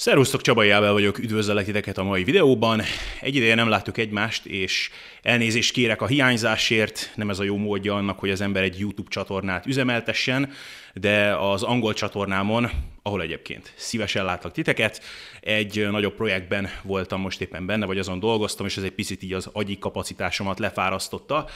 Szerusztok, Csabai Ábel vagyok, üdvözöllek titeket a mai videóban. Egy ideje nem láttuk egymást, és elnézést kérek a hiányzásért, nem ez a jó módja annak, hogy az ember egy YouTube csatornát üzemeltessen, de az angol csatornámon, ahol egyébként szívesen látlak titeket, egy nagyobb projektben voltam most éppen benne, vagy azon dolgoztam, és ez egy picit így az agyi kapacitásomat lefárasztotta.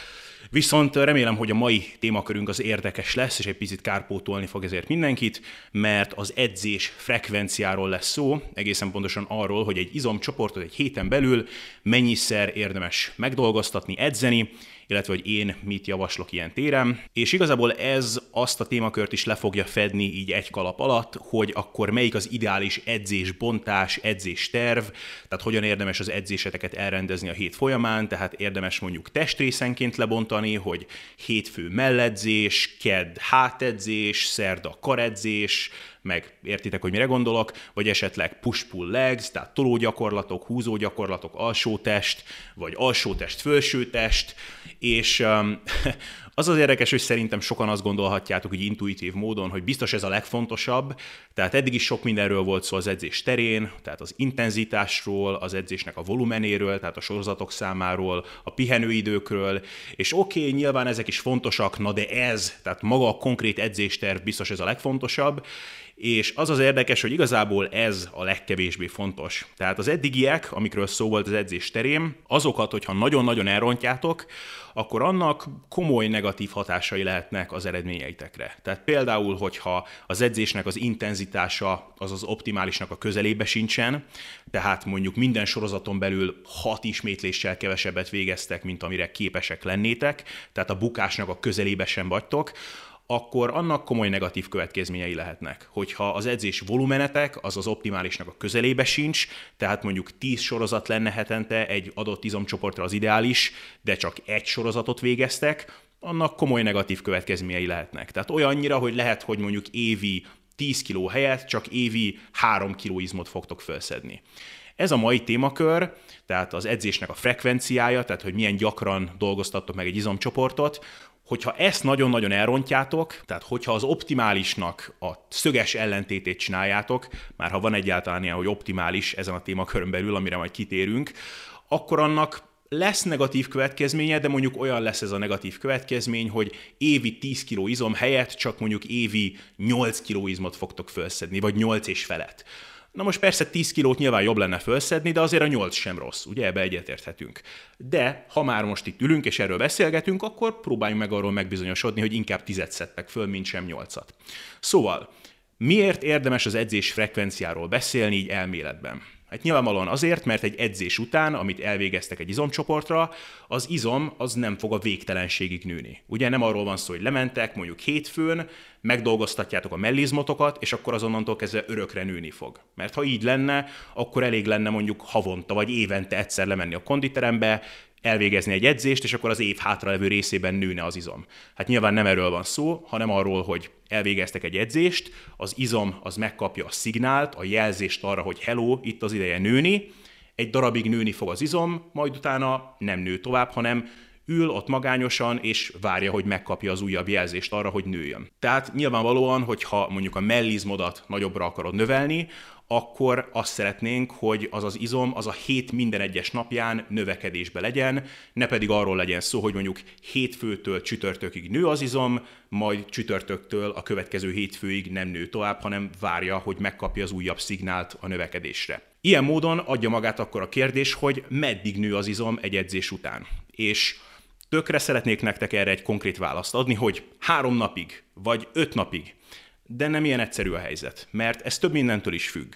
Viszont remélem, hogy a mai témakörünk az érdekes lesz, és egy picit kárpótolni fog ezért mindenkit, mert az edzés frekvenciáról lesz szó, egészen pontosan arról, hogy egy izomcsoportot egy héten belül mennyiszer érdemes megdolgoztatni, edzeni, illetve hogy én mit javaslok ilyen téren. És igazából ez azt a témakört is le fogja fedni így egy kalap alatt, hogy akkor melyik az ideális edzésbontás, edzésterv, tehát hogyan érdemes az edzéseteket elrendezni a hét folyamán, tehát érdemes mondjuk testrészenként lebontani, hogy hétfő melledzés, kedd hátedzés, szerda karedzés, meg értitek, hogy mire gondolok, vagy esetleg push-pull legs, tehát tológyakorlatok, húzógyakorlatok, alsó test, vagy alsó test, felső test, és um, az az érdekes, hogy szerintem sokan azt gondolhatjátok, hogy intuitív módon, hogy biztos ez a legfontosabb, tehát eddig is sok mindenről volt szó az edzés terén, tehát az intenzitásról, az edzésnek a volumenéről, tehát a sorozatok számáról, a pihenőidőkről, és oké, okay, nyilván ezek is fontosak, na de ez, tehát maga a konkrét edzésterv biztos ez a legfontosabb, és az az érdekes, hogy igazából ez a legkevésbé fontos. Tehát az eddigiek, amikről szó volt az edzés terén, azokat, hogyha nagyon-nagyon elrontjátok, akkor annak komoly negatív hatásai lehetnek az eredményeitekre. Tehát például, hogyha az edzésnek az intenzitása az az optimálisnak a közelébe sincsen, tehát mondjuk minden sorozaton belül hat ismétléssel kevesebbet végeztek, mint amire képesek lennétek, tehát a bukásnak a közelébe sem vagytok, akkor annak komoly negatív következményei lehetnek. Hogyha az edzés volumenetek az az optimálisnak a közelébe sincs, tehát mondjuk 10 sorozat lenne hetente egy adott izomcsoportra az ideális, de csak egy sorozatot végeztek, annak komoly negatív következményei lehetnek. Tehát olyannyira, hogy lehet, hogy mondjuk évi 10 kg helyett csak évi 3 kg izmot fogtok felszedni. Ez a mai témakör, tehát az edzésnek a frekvenciája, tehát hogy milyen gyakran dolgoztattok meg egy izomcsoportot, hogyha ezt nagyon-nagyon elrontjátok, tehát hogyha az optimálisnak a szöges ellentétét csináljátok, már ha van egyáltalán ilyen, hogy optimális ezen a témakörön belül, amire majd kitérünk, akkor annak lesz negatív következménye, de mondjuk olyan lesz ez a negatív következmény, hogy évi 10 kg izom helyett csak mondjuk évi 8 kg izmot fogtok felszedni, vagy 8 és felett. Na most persze 10 kilót nyilván jobb lenne felszedni, de azért a 8 sem rossz, ugye ebbe egyetérthetünk. De ha már most itt ülünk és erről beszélgetünk, akkor próbáljunk meg arról megbizonyosodni, hogy inkább 10 szedtek föl, mint sem 8-at. Szóval, miért érdemes az edzés frekvenciáról beszélni így elméletben? Hát nyilvánvalóan azért, mert egy edzés után, amit elvégeztek egy izomcsoportra, az izom az nem fog a végtelenségig nőni. Ugye nem arról van szó, hogy lementek mondjuk hétfőn, megdolgoztatjátok a mellizmotokat, és akkor azonnantól kezdve örökre nőni fog. Mert ha így lenne, akkor elég lenne mondjuk havonta vagy évente egyszer lemenni a konditerembe, elvégezni egy edzést, és akkor az év hátralevő részében nőne az izom. Hát nyilván nem erről van szó, hanem arról, hogy elvégeztek egy edzést, az izom az megkapja a szignált, a jelzést arra, hogy hello, itt az ideje nőni, egy darabig nőni fog az izom, majd utána nem nő tovább, hanem ül ott magányosan, és várja, hogy megkapja az újabb jelzést arra, hogy nőjön. Tehát nyilvánvalóan, hogyha mondjuk a mellizmodat nagyobbra akarod növelni, akkor azt szeretnénk, hogy az az izom az a hét minden egyes napján növekedésbe legyen, ne pedig arról legyen szó, hogy mondjuk hétfőtől csütörtökig nő az izom, majd csütörtöktől a következő hétfőig nem nő tovább, hanem várja, hogy megkapja az újabb szignált a növekedésre. Ilyen módon adja magát akkor a kérdés, hogy meddig nő az izom egy edzés után. És tökre szeretnék nektek erre egy konkrét választ adni, hogy három napig, vagy öt napig, de nem ilyen egyszerű a helyzet, mert ez több mindentől is függ.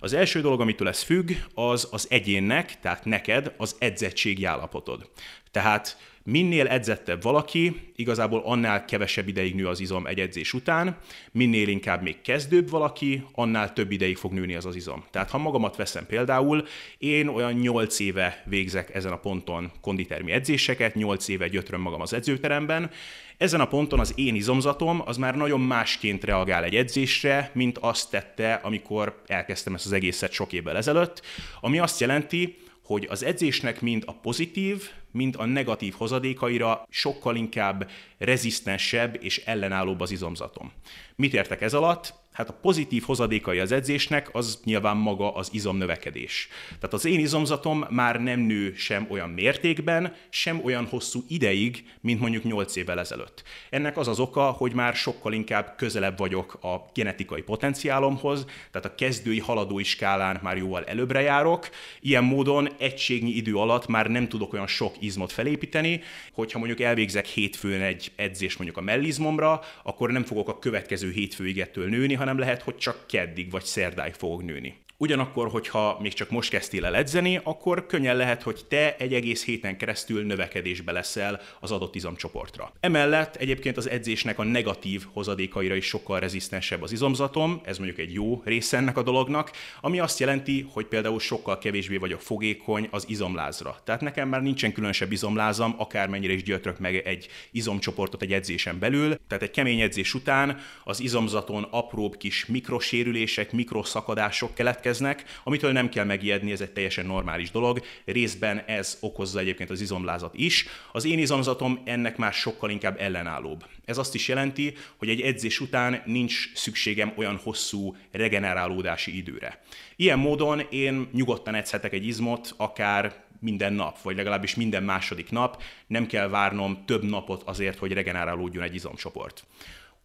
Az első dolog, amitől ez függ, az az egyénnek, tehát neked az edzettségi állapotod. Tehát minél edzettebb valaki, igazából annál kevesebb ideig nő az izom egy edzés után, minél inkább még kezdőbb valaki, annál több ideig fog nőni az az izom. Tehát ha magamat veszem például, én olyan 8 éve végzek ezen a ponton konditermi edzéseket, 8 éve gyötröm magam az edzőteremben, ezen a ponton az én izomzatom az már nagyon másként reagál egy edzésre, mint azt tette, amikor elkezdtem ezt az egészet sok évvel ezelőtt, ami azt jelenti, hogy az edzésnek mind a pozitív, mind a negatív hozadékaira sokkal inkább rezisztensebb és ellenállóbb az izomzatom. Mit értek ez alatt? Hát a pozitív hozadékai az edzésnek az nyilván maga az izomnövekedés. Tehát az én izomzatom már nem nő sem olyan mértékben, sem olyan hosszú ideig, mint mondjuk 8 évvel ezelőtt. Ennek az az oka, hogy már sokkal inkább közelebb vagyok a genetikai potenciálomhoz, tehát a kezdői haladói skálán már jóval előbbre járok. Ilyen módon egységnyi idő alatt már nem tudok olyan sok izmot felépíteni, hogyha mondjuk elvégzek hétfőn egy edzés mondjuk a mellizmomra, akkor nem fogok a következő hétfőig ettől nőni, hanem lehet, hogy csak keddig vagy szerdáig fogok nőni. Ugyanakkor, hogyha még csak most kezdtél el edzeni, akkor könnyen lehet, hogy te egy egész héten keresztül növekedésbe leszel az adott izomcsoportra. Emellett egyébként az edzésnek a negatív hozadékaira is sokkal rezisztensebb az izomzatom, ez mondjuk egy jó része ennek a dolognak, ami azt jelenti, hogy például sokkal kevésbé vagyok fogékony az izomlázra. Tehát nekem már nincsen különösebb izomlázam, akármennyire is gyötrök meg egy izomcsoportot egy edzésen belül. Tehát egy kemény edzés után az izomzaton apróbb kis mikrosérülések, mikroszakadások keletkeznek, keletkeznek, amitől nem kell megijedni, ez egy teljesen normális dolog. Részben ez okozza egyébként az izomlázat is. Az én izomzatom ennek már sokkal inkább ellenállóbb. Ez azt is jelenti, hogy egy edzés után nincs szükségem olyan hosszú regenerálódási időre. Ilyen módon én nyugodtan edzhetek egy izmot, akár minden nap, vagy legalábbis minden második nap, nem kell várnom több napot azért, hogy regenerálódjon egy izomcsoport.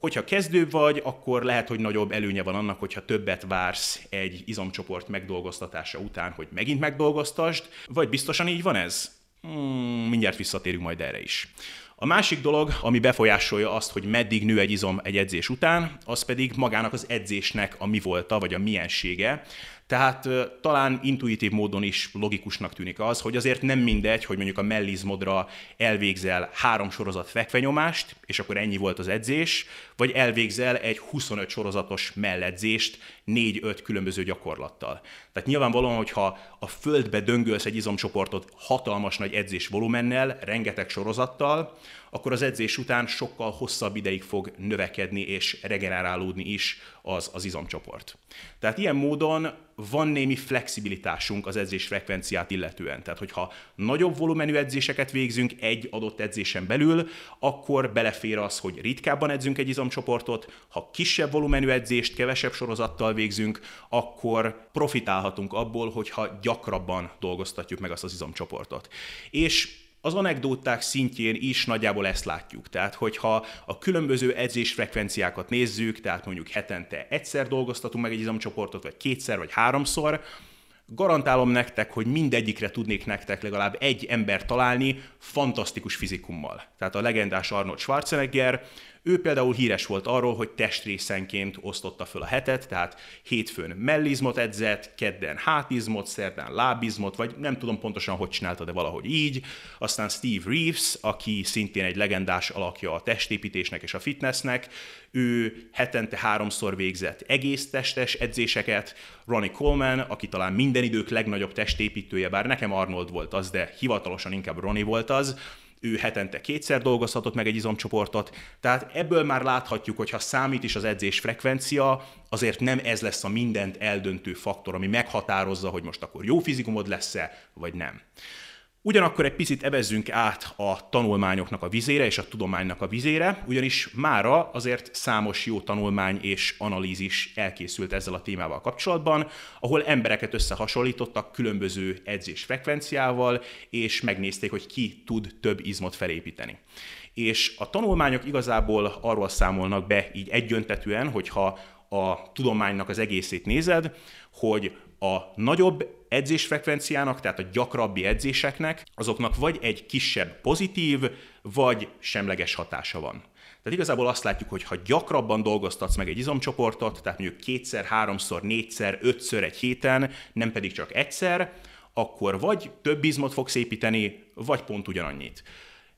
Hogyha kezdő vagy, akkor lehet, hogy nagyobb előnye van annak, hogyha többet vársz egy izomcsoport megdolgoztatása után, hogy megint megdolgoztasd, vagy biztosan így van ez? Hmm, mindjárt visszatérünk majd erre is. A másik dolog, ami befolyásolja azt, hogy meddig nő egy izom egy edzés után, az pedig magának az edzésnek a mi volta, vagy a miensége. Tehát talán intuitív módon is logikusnak tűnik az, hogy azért nem mindegy, hogy mondjuk a mellizmodra elvégzel három sorozat fekvenyomást, és akkor ennyi volt az edzés, vagy elvégzel egy 25 sorozatos melledzést 4-5 különböző gyakorlattal. Tehát nyilvánvalóan, hogyha a földbe döngölsz egy izomcsoportot hatalmas nagy edzés volumennel, rengeteg sorozattal, akkor az edzés után sokkal hosszabb ideig fog növekedni és regenerálódni is az, az izomcsoport. Tehát ilyen módon van némi flexibilitásunk az edzés frekvenciát illetően. Tehát, hogyha nagyobb volumenű edzéseket végzünk egy adott edzésen belül, akkor belefér az, hogy ritkábban edzünk egy izomcsoportot, ha kisebb volumenű edzést, kevesebb sorozattal végzünk, akkor profitálhatunk abból, hogyha gyakrabban dolgoztatjuk meg azt az izomcsoportot. És az anekdóták szintjén is nagyjából ezt látjuk. Tehát, hogyha a különböző edzésfrekvenciákat nézzük, tehát mondjuk hetente egyszer dolgoztatunk meg egy izomcsoportot, vagy kétszer, vagy háromszor, garantálom nektek, hogy mindegyikre tudnék nektek legalább egy ember találni fantasztikus fizikummal. Tehát a legendás Arnold Schwarzenegger, ő például híres volt arról, hogy testrészenként osztotta föl a hetet, tehát hétfőn mellizmot edzett, kedden hátizmot, szerdán lábizmot, vagy nem tudom pontosan, hogy csinálta, de valahogy így. Aztán Steve Reeves, aki szintén egy legendás alakja a testépítésnek és a fitnessnek, ő hetente háromszor végzett egész testes edzéseket, Ronnie Coleman, aki talán minden idők legnagyobb testépítője, bár nekem Arnold volt az, de hivatalosan inkább Ronnie volt az, ő hetente kétszer dolgozhatott meg egy izomcsoportot, tehát ebből már láthatjuk, hogy ha számít is az edzés frekvencia, azért nem ez lesz a mindent eldöntő faktor, ami meghatározza, hogy most akkor jó fizikumod lesz-e, vagy nem. Ugyanakkor egy picit evezzünk át a tanulmányoknak a vizére és a tudománynak a vizére, ugyanis mára azért számos jó tanulmány és analízis elkészült ezzel a témával kapcsolatban, ahol embereket összehasonlítottak különböző edzés frekvenciával, és megnézték, hogy ki tud több izmot felépíteni. És a tanulmányok igazából arról számolnak be így egyöntetűen, hogyha a tudománynak az egészét nézed, hogy a nagyobb edzésfrekvenciának, tehát a gyakrabbi edzéseknek, azoknak vagy egy kisebb pozitív, vagy semleges hatása van. Tehát igazából azt látjuk, hogy ha gyakrabban dolgoztatsz meg egy izomcsoportot, tehát mondjuk kétszer, háromszor, négyszer, ötször egy héten, nem pedig csak egyszer, akkor vagy több izmot fogsz építeni, vagy pont ugyanannyit.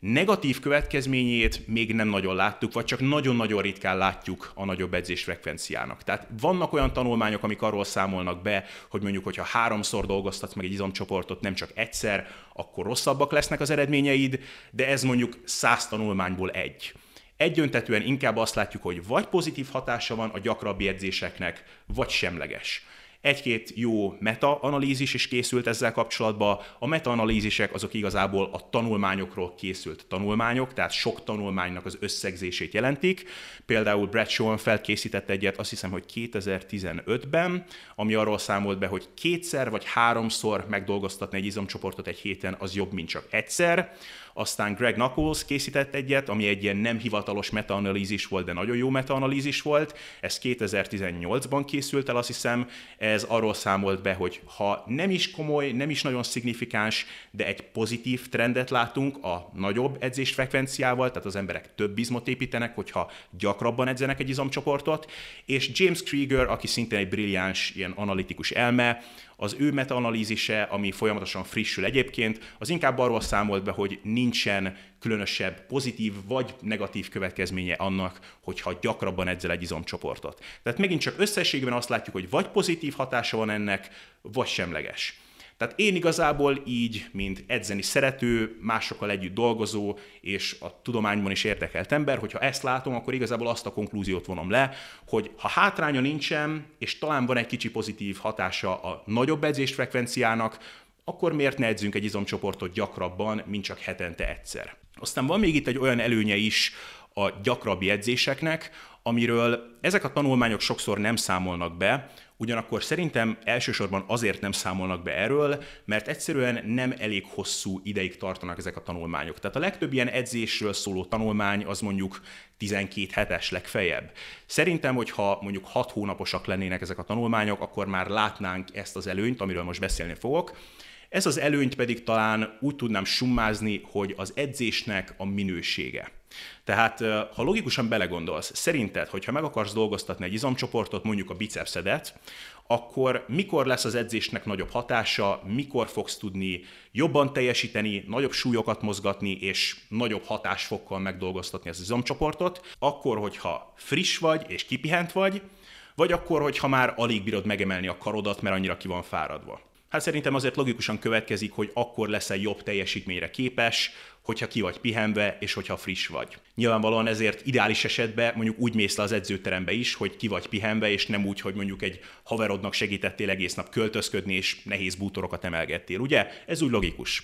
Negatív következményét még nem nagyon láttuk, vagy csak nagyon-nagyon ritkán látjuk a nagyobb edzésfrekvenciának. Tehát vannak olyan tanulmányok, amik arról számolnak be, hogy mondjuk, hogyha háromszor dolgoztatsz meg egy izomcsoportot, nem csak egyszer, akkor rosszabbak lesznek az eredményeid, de ez mondjuk száz tanulmányból egy. Egyöntetően inkább azt látjuk, hogy vagy pozitív hatása van a gyakrabbi edzéseknek, vagy semleges. Egy-két jó meta-analízis is készült ezzel kapcsolatban. A meta-analízisek azok igazából a tanulmányokról készült tanulmányok, tehát sok tanulmánynak az összegzését jelentik. Például Brad Schoenfeld készített egyet, azt hiszem, hogy 2015-ben, ami arról számolt be, hogy kétszer vagy háromszor megdolgoztatni egy izomcsoportot egy héten, az jobb, mint csak egyszer. Aztán Greg Knuckles készített egyet, ami egy ilyen nem hivatalos metaanalízis volt, de nagyon jó metaanalízis volt. Ez 2018-ban készült el, azt hiszem. Ez arról számolt be, hogy ha nem is komoly, nem is nagyon szignifikáns, de egy pozitív trendet látunk a nagyobb edzésfrekvenciával, tehát az emberek több izmot építenek, hogyha gyakrabban edzenek egy izomcsoportot, és James Krieger, aki szintén egy brilliáns ilyen analitikus elme, az ő metaanalízise, ami folyamatosan frissül egyébként, az inkább arról számolt be, hogy nincsen különösebb pozitív vagy negatív következménye annak, hogyha gyakrabban edzel egy izomcsoportot. Tehát megint csak összességben azt látjuk, hogy vagy pozitív hatása van ennek, vagy semleges. Tehát én igazából így, mint edzeni szerető, másokkal együtt dolgozó, és a tudományban is érdekelt ember, hogyha ezt látom, akkor igazából azt a konklúziót vonom le, hogy ha hátránya nincsen, és talán van egy kicsi pozitív hatása a nagyobb edzésfrekvenciának, akkor miért ne edzünk egy izomcsoportot gyakrabban, mint csak hetente egyszer. Aztán van még itt egy olyan előnye is a gyakrabbi edzéseknek, amiről ezek a tanulmányok sokszor nem számolnak be, Ugyanakkor szerintem elsősorban azért nem számolnak be erről, mert egyszerűen nem elég hosszú ideig tartanak ezek a tanulmányok. Tehát a legtöbb ilyen edzésről szóló tanulmány az mondjuk 12 hetes legfeljebb. Szerintem, hogyha mondjuk 6 hónaposak lennének ezek a tanulmányok, akkor már látnánk ezt az előnyt, amiről most beszélni fogok. Ez az előnyt pedig talán úgy tudnám summázni, hogy az edzésnek a minősége. Tehát, ha logikusan belegondolsz, szerinted, hogyha meg akarsz dolgoztatni egy izomcsoportot, mondjuk a bicepszedet, akkor mikor lesz az edzésnek nagyobb hatása, mikor fogsz tudni jobban teljesíteni, nagyobb súlyokat mozgatni, és nagyobb hatásfokkal megdolgoztatni az izomcsoportot, akkor, hogyha friss vagy és kipihent vagy, vagy akkor, hogyha már alig bírod megemelni a karodat, mert annyira ki van fáradva. Hát szerintem azért logikusan következik, hogy akkor leszel jobb teljesítményre képes, hogyha ki vagy pihenve, és hogyha friss vagy. Nyilvánvalóan ezért ideális esetben mondjuk úgy mész le az edzőterembe is, hogy ki vagy pihenve, és nem úgy, hogy mondjuk egy haverodnak segítettél egész nap költözködni, és nehéz bútorokat emelgettél, ugye? Ez úgy logikus.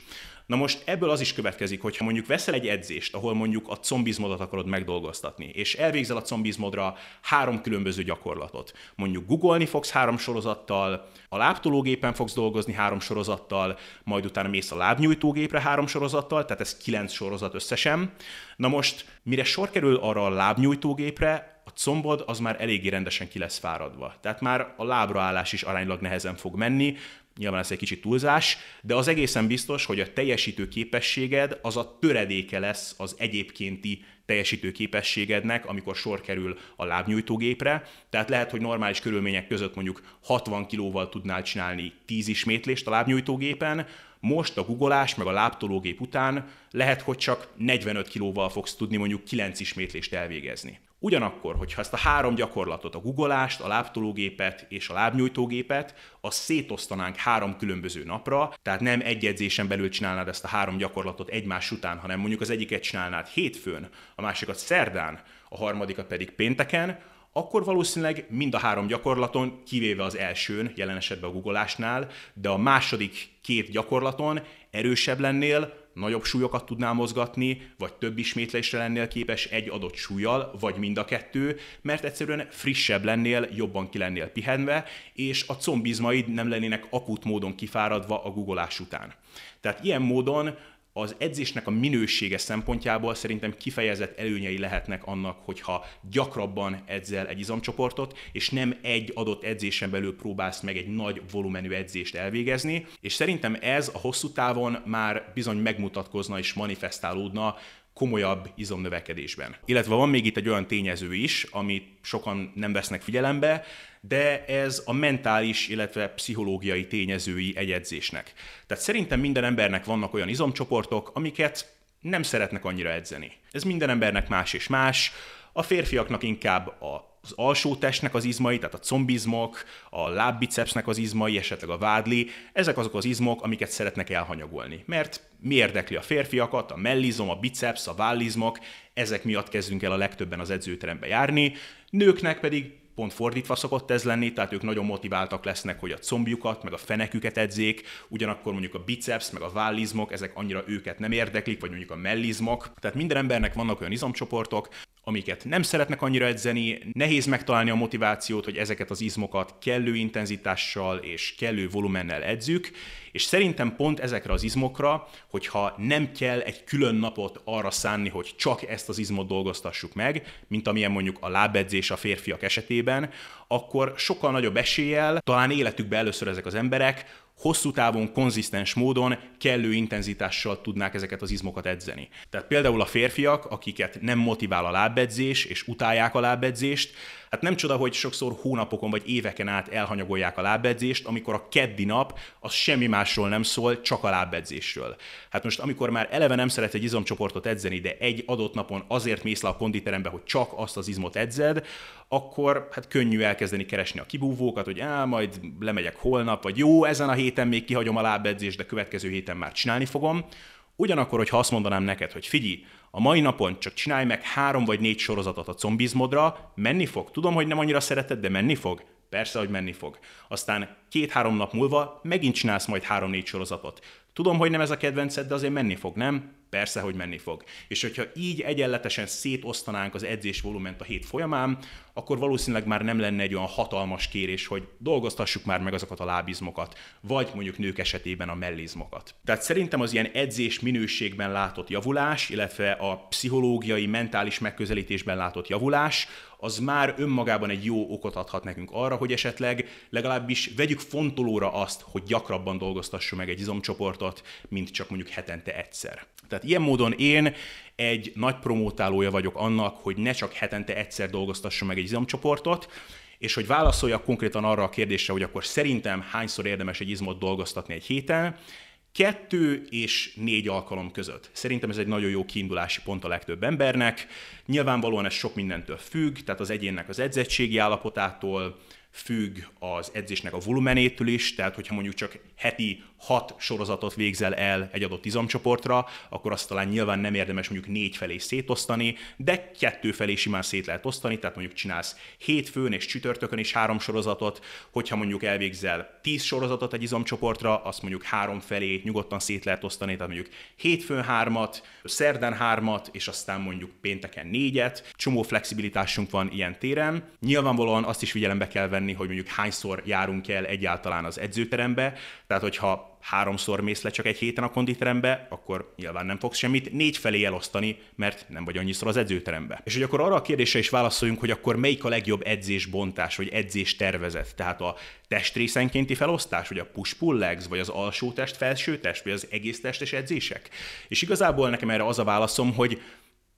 Na most ebből az is következik, hogy ha mondjuk veszel egy edzést, ahol mondjuk a combizmodat akarod megdolgoztatni, és elvégzel a combizmodra három különböző gyakorlatot. Mondjuk googolni fogsz három sorozattal, a lábtológépen fogsz dolgozni három sorozattal, majd utána mész a lábnyújtógépre három sorozattal, tehát ez kilenc sorozat összesen. Na most, mire sor kerül arra a lábnyújtógépre, a combod az már eléggé rendesen ki lesz fáradva. Tehát már a lábraállás is aránylag nehezen fog menni, nyilván ez egy kicsit túlzás, de az egészen biztos, hogy a teljesítő képességed az a töredéke lesz az egyébkénti teljesítő képességednek, amikor sor kerül a lábnyújtógépre. Tehát lehet, hogy normális körülmények között mondjuk 60 kilóval tudnál csinálni 10 ismétlést a lábnyújtógépen, most a googolás meg a láptológép után lehet, hogy csak 45 kilóval fogsz tudni mondjuk 9 ismétlést elvégezni. Ugyanakkor, hogyha ezt a három gyakorlatot, a guggolást, a lábtológépet és a lábnyújtógépet, azt szétosztanánk három különböző napra, tehát nem egy edzésen belül csinálnád ezt a három gyakorlatot egymás után, hanem mondjuk az egyiket csinálnád hétfőn, a másikat szerdán, a harmadikat pedig pénteken, akkor valószínűleg mind a három gyakorlaton, kivéve az elsőn, jelen esetben a googolásnál, de a második két gyakorlaton erősebb lennél, nagyobb súlyokat tudnál mozgatni, vagy több ismétlésre lennél képes egy adott súlyjal, vagy mind a kettő, mert egyszerűen frissebb lennél, jobban ki lennél pihenve, és a combizmaid nem lennének akut módon kifáradva a googolás után. Tehát ilyen módon az edzésnek a minősége szempontjából szerintem kifejezett előnyei lehetnek annak, hogyha gyakrabban edzel egy izomcsoportot, és nem egy adott edzésen belül próbálsz meg egy nagy volumenű edzést elvégezni, és szerintem ez a hosszú távon már bizony megmutatkozna és manifestálódna komolyabb izomnövekedésben. Illetve van még itt egy olyan tényező is, amit sokan nem vesznek figyelembe, de ez a mentális, illetve pszichológiai tényezői egy edzésnek. Tehát szerintem minden embernek vannak olyan izomcsoportok, amiket nem szeretnek annyira edzeni. Ez minden embernek más és más. A férfiaknak inkább a az alsó testnek az izmai, tehát a combizmok, a lábbicepsnek az izmai, esetleg a vádli, ezek azok az izmok, amiket szeretnek elhanyagolni. Mert mi érdekli a férfiakat? A mellizom, a biceps, a vállizmok, ezek miatt kezdünk el a legtöbben az edzőterembe járni, nőknek pedig pont fordítva szokott ez lenni, tehát ők nagyon motiváltak lesznek, hogy a combjukat, meg a feneküket edzék, ugyanakkor mondjuk a biceps, meg a vállizmok, ezek annyira őket nem érdeklik, vagy mondjuk a mellizmok. Tehát minden embernek vannak olyan izomcsoportok, amiket nem szeretnek annyira edzeni, nehéz megtalálni a motivációt, hogy ezeket az izmokat kellő intenzitással és kellő volumennel edzük, és szerintem pont ezekre az izmokra, hogyha nem kell egy külön napot arra szánni, hogy csak ezt az izmot dolgoztassuk meg, mint amilyen mondjuk a lábedzés a férfiak esetében, akkor sokkal nagyobb eséllyel, talán életükben először ezek az emberek hosszú távon, konzisztens módon, kellő intenzitással tudnák ezeket az izmokat edzeni. Tehát például a férfiak, akiket nem motivál a lábedzés, és utálják a lábedzést, Hát nem csoda, hogy sokszor hónapokon vagy éveken át elhanyagolják a lábedzést, amikor a keddi nap az semmi másról nem szól, csak a lábedzésről. Hát most amikor már eleve nem szeret egy izomcsoportot edzeni, de egy adott napon azért mész le a konditerembe, hogy csak azt az izmot edzed, akkor hát könnyű elkezdeni keresni a kibúvókat, hogy á, majd lemegyek holnap, vagy jó, ezen a héten még kihagyom a lábedzést, de következő héten már csinálni fogom. Ugyanakkor, hogyha azt mondanám neked, hogy figyelj, a mai napon csak csinálj meg három vagy négy sorozatot a combizmodra, menni fog. Tudom, hogy nem annyira szereted, de menni fog. Persze, hogy menni fog. Aztán két-három nap múlva megint csinálsz majd három-négy sorozatot. Tudom, hogy nem ez a kedvenced, de azért menni fog, nem? Persze, hogy menni fog. És hogyha így egyenletesen szétosztanánk az edzés volument a hét folyamán, akkor valószínűleg már nem lenne egy olyan hatalmas kérés, hogy dolgoztassuk már meg azokat a lábizmokat, vagy mondjuk nők esetében a mellizmokat. Tehát szerintem az ilyen edzés minőségben látott javulás, illetve a pszichológiai, mentális megközelítésben látott javulás, az már önmagában egy jó okot adhat nekünk arra, hogy esetleg legalábbis vegyük fontolóra azt, hogy gyakrabban dolgoztassuk meg egy izomcsoportot, mint csak mondjuk hetente egyszer. Tehát ilyen módon én egy nagy promótálója vagyok annak, hogy ne csak hetente egyszer dolgoztasson meg egy izomcsoportot, és hogy válaszoljak konkrétan arra a kérdésre, hogy akkor szerintem hányszor érdemes egy izmot dolgoztatni egy héten, kettő és négy alkalom között. Szerintem ez egy nagyon jó kiindulási pont a legtöbb embernek. Nyilvánvalóan ez sok mindentől függ, tehát az egyénnek az edzettségi állapotától, függ az edzésnek a volumenétől is, tehát hogyha mondjuk csak heti hat sorozatot végzel el egy adott izomcsoportra, akkor azt talán nyilván nem érdemes mondjuk négy felé szétosztani, de kettő felé simán szét lehet osztani, tehát mondjuk csinálsz hétfőn és csütörtökön is három sorozatot, hogyha mondjuk elvégzel tíz sorozatot egy izomcsoportra, azt mondjuk három felé nyugodtan szét lehet osztani, tehát mondjuk hétfőn hármat, szerdán hármat, és aztán mondjuk pénteken négyet. Csomó flexibilitásunk van ilyen téren. Nyilvánvalóan azt is figyelembe kell venni, hogy mondjuk hányszor járunk el egyáltalán az edzőterembe, tehát hogyha háromszor mész le csak egy héten a konditerembe, akkor nyilván nem fogsz semmit négy felé elosztani, mert nem vagy annyiszor az edzőterembe. És hogy akkor arra a kérdésre is válaszoljunk, hogy akkor melyik a legjobb edzésbontás, vagy edzés tervezet, tehát a testrészenkénti felosztás, vagy a push-pull legs, vagy az alsó test, felső test, vagy az egész testes edzések. És igazából nekem erre az a válaszom, hogy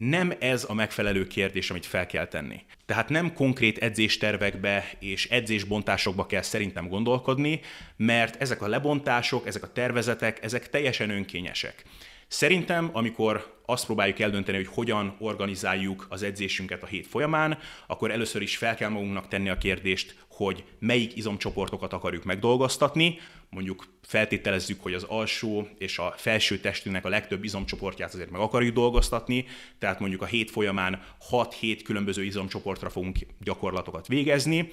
nem ez a megfelelő kérdés, amit fel kell tenni. Tehát nem konkrét edzéstervekbe és edzésbontásokba kell szerintem gondolkodni, mert ezek a lebontások, ezek a tervezetek, ezek teljesen önkényesek. Szerintem, amikor azt próbáljuk eldönteni, hogy hogyan organizáljuk az edzésünket a hét folyamán, akkor először is fel kell magunknak tenni a kérdést, hogy melyik izomcsoportokat akarjuk megdolgoztatni, mondjuk feltételezzük, hogy az alsó és a felső testünknek a legtöbb izomcsoportját azért meg akarjuk dolgoztatni, tehát mondjuk a hét folyamán 6-7 különböző izomcsoportra fogunk gyakorlatokat végezni,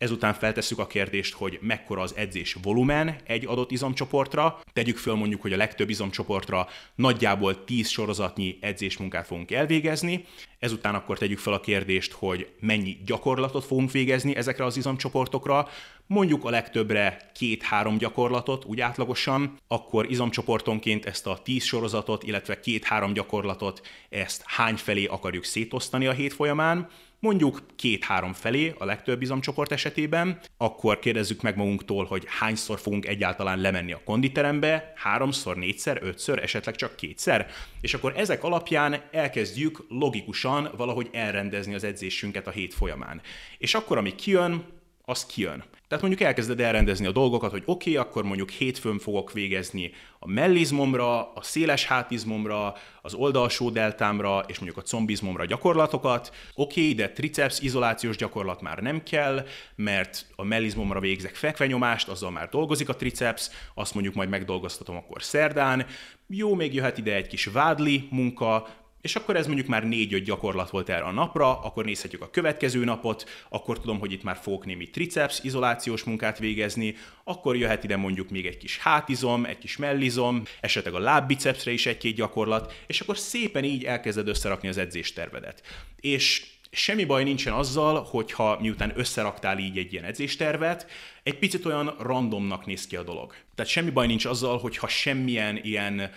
Ezután feltesszük a kérdést, hogy mekkora az edzés volumen egy adott izomcsoportra. Tegyük föl mondjuk, hogy a legtöbb izomcsoportra nagyjából 10 sorozatnyi edzésmunkát fogunk elvégezni. Ezután akkor tegyük fel a kérdést, hogy mennyi gyakorlatot fogunk végezni ezekre az izomcsoportokra. Mondjuk a legtöbbre két-három gyakorlatot, úgy átlagosan, akkor izomcsoportonként ezt a 10 sorozatot, illetve két-három gyakorlatot, ezt hány felé akarjuk szétosztani a hét folyamán mondjuk két-három felé a legtöbb izomcsoport esetében, akkor kérdezzük meg magunktól, hogy hányszor fogunk egyáltalán lemenni a konditerembe, háromszor, négyszer, ötször, esetleg csak kétszer, és akkor ezek alapján elkezdjük logikusan valahogy elrendezni az edzésünket a hét folyamán. És akkor, ami kijön, az kijön. Tehát mondjuk elkezded elrendezni a dolgokat, hogy oké, okay, akkor mondjuk hétfőn fogok végezni a mellizmomra, a széles hátizmomra, az oldalsó deltámra és mondjuk a combizmomra gyakorlatokat. Oké, okay, de triceps izolációs gyakorlat már nem kell, mert a mellizmomra végzek fekvenyomást, azzal már dolgozik a triceps, azt mondjuk majd megdolgoztatom akkor szerdán. Jó, még jöhet ide egy kis vádli munka, És akkor ez mondjuk már négy-öt gyakorlat volt erre a napra, akkor nézhetjük a következő napot, akkor tudom, hogy itt már fogok némi triceps izolációs munkát végezni, akkor jöhet ide mondjuk még egy kis hátizom, egy kis mellizom, esetleg a lábbicepsre is egy-két gyakorlat, és akkor szépen így elkezded összerakni az edzéstervedet. És Semmi baj nincsen azzal, hogyha miután összeraktál így egy ilyen edzéstervet, egy picit olyan randomnak néz ki a dolog. Tehát semmi baj nincs azzal, hogyha semmilyen ilyen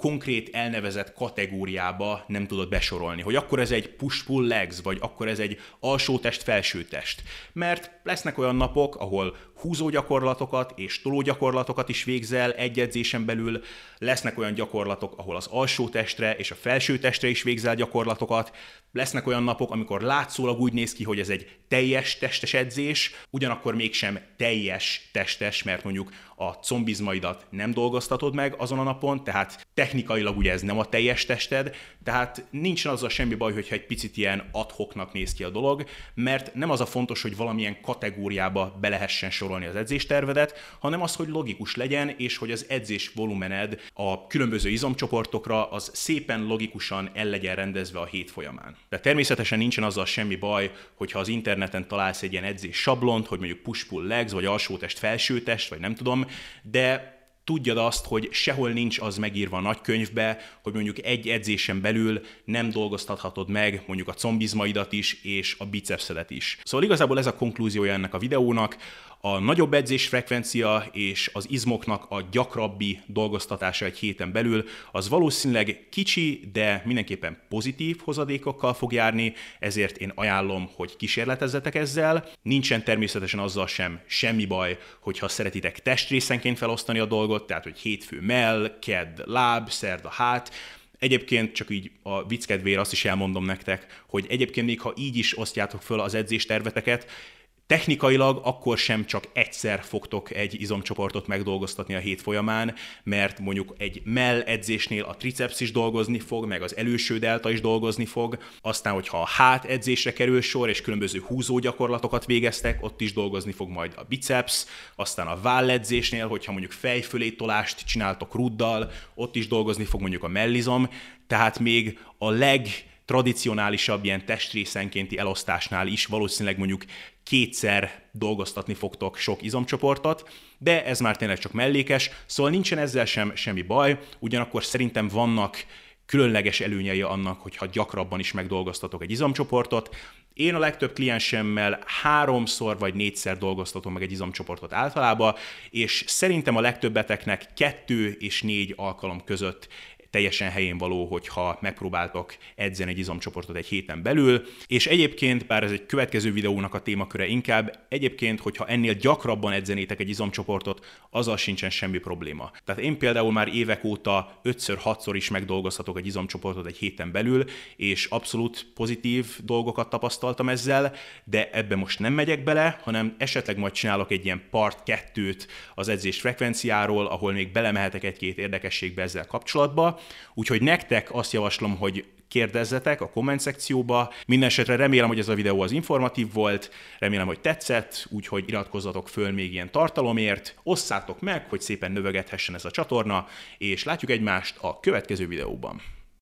konkrét elnevezett kategóriába nem tudod besorolni, hogy akkor ez egy push-pull legs, vagy akkor ez egy alsó test, felső test. Mert lesznek olyan napok, ahol húzó gyakorlatokat és toló gyakorlatokat is végzel egy edzésen belül, lesznek olyan gyakorlatok, ahol az alsó testre és a felső testre is végzel gyakorlatokat, lesznek olyan napok, amikor látszólag úgy néz ki, hogy ez egy teljes testes edzés, ugyanakkor mégsem teljes testes, mert mondjuk a combizmaidat nem dolgoztatod meg azon a napon, tehát technikailag ugye ez nem a teljes tested, tehát nincsen azzal semmi baj, hogyha egy picit ilyen adhoknak néz ki a dolog, mert nem az a fontos, hogy valamilyen kategóriába be lehessen sorolni az edzéstervedet, hanem az, hogy logikus legyen, és hogy az edzés volumened a különböző izomcsoportokra az szépen logikusan el legyen rendezve a hét folyamán. De természetesen nincsen azzal semmi baj, hogyha az interneten találsz egy ilyen edzés sablont, hogy mondjuk push-pull legs, vagy alsótest, felsőtest, vagy nem tudom, de tudjad azt, hogy sehol nincs az megírva a nagykönyvbe, hogy mondjuk egy edzésen belül nem dolgoztathatod meg mondjuk a combizmaidat is, és a bicepszedet is. Szóval igazából ez a konklúziója ennek a videónak. A nagyobb edzésfrekvencia és az izmoknak a gyakrabbi dolgoztatása egy héten belül az valószínűleg kicsi, de mindenképpen pozitív hozadékokkal fog járni, ezért én ajánlom, hogy kísérletezzetek ezzel. Nincsen természetesen azzal sem semmi baj, hogyha szeretitek testrészenként felosztani a dolgot, tehát hogy hétfő mell, kedd láb, szerda hát, Egyébként csak így a vicc kedvére azt is elmondom nektek, hogy egyébként még ha így is osztjátok föl az edzésterveteket, Technikailag akkor sem csak egyszer fogtok egy izomcsoportot megdolgoztatni a hét folyamán, mert mondjuk egy mell edzésnél a triceps is dolgozni fog, meg az előső delta is dolgozni fog, aztán, hogyha a hát edzésre kerül sor, és különböző húzó gyakorlatokat végeztek, ott is dolgozni fog majd a biceps, aztán a válledzésnél, hogyha mondjuk fejfölé tolást csináltok ruddal, ott is dolgozni fog mondjuk a mellizom, tehát még a leg tradicionálisabb ilyen testrészenkénti elosztásnál is valószínűleg mondjuk kétszer dolgoztatni fogtok sok izomcsoportot, de ez már tényleg csak mellékes, szóval nincsen ezzel sem semmi baj, ugyanakkor szerintem vannak különleges előnyei annak, hogyha gyakrabban is megdolgoztatok egy izomcsoportot. Én a legtöbb kliensemmel háromszor vagy négyszer dolgoztatom meg egy izomcsoportot általában, és szerintem a legtöbbeteknek kettő és négy alkalom között teljesen helyén való, hogyha megpróbáltok edzeni egy izomcsoportot egy héten belül, és egyébként, bár ez egy következő videónak a témaköre inkább, egyébként, hogyha ennél gyakrabban edzenétek egy izomcsoportot, azzal sincsen semmi probléma. Tehát én például már évek óta 5-6-szor is megdolgozhatok egy izomcsoportot egy héten belül, és abszolút pozitív dolgokat tapasztaltam ezzel, de ebbe most nem megyek bele, hanem esetleg majd csinálok egy ilyen part 2-t az edzés frekvenciáról, ahol még belemehetek egy-két érdekességbe ezzel kapcsolatba, Úgyhogy nektek azt javaslom, hogy kérdezzetek a komment szekcióba. Mindenesetre remélem, hogy ez a videó az informatív volt, remélem, hogy tetszett, úgyhogy iratkozzatok föl még ilyen tartalomért, osszátok meg, hogy szépen növegethessen ez a csatorna, és látjuk egymást a következő videóban.